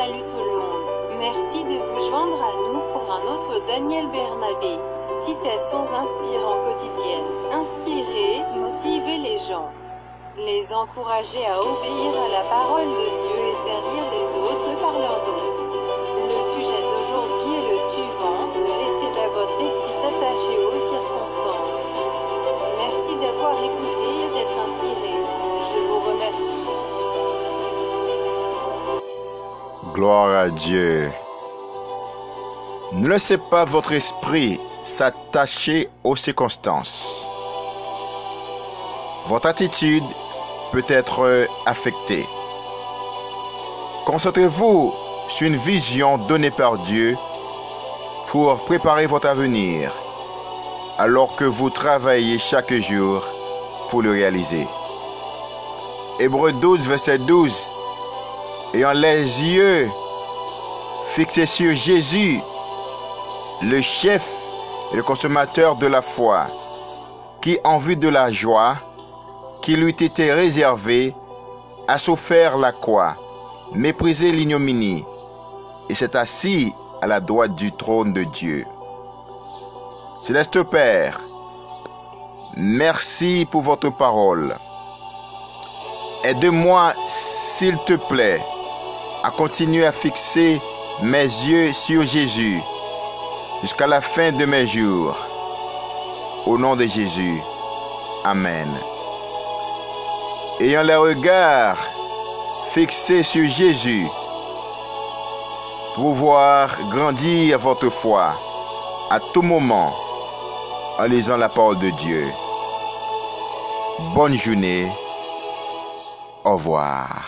Salut tout le monde. Merci de vous joindre à nous pour un autre Daniel Bernabé. Citations inspirantes quotidiennes. Inspirer, motiver les gens. Les encourager à obéir à la parole Gloire à Dieu. Ne laissez pas votre esprit s'attacher aux circonstances. Votre attitude peut être affectée. Concentrez-vous sur une vision donnée par Dieu pour préparer votre avenir alors que vous travaillez chaque jour pour le réaliser. Hébreu 12, verset 12. Ayant les yeux fixés sur Jésus, le chef et le consommateur de la foi, qui en vue de la joie qui lui était réservée, a souffert la croix, méprisé l'ignominie, et s'est assis à la droite du trône de Dieu. Céleste Père, merci pour votre parole. Aide-moi, s'il te plaît, à continuer à fixer mes yeux sur Jésus jusqu'à la fin de mes jours. Au nom de Jésus. Amen. Ayant les regards fixés sur Jésus, pour voir grandir votre foi à tout moment en lisant la parole de Dieu. Bonne journée. Au revoir.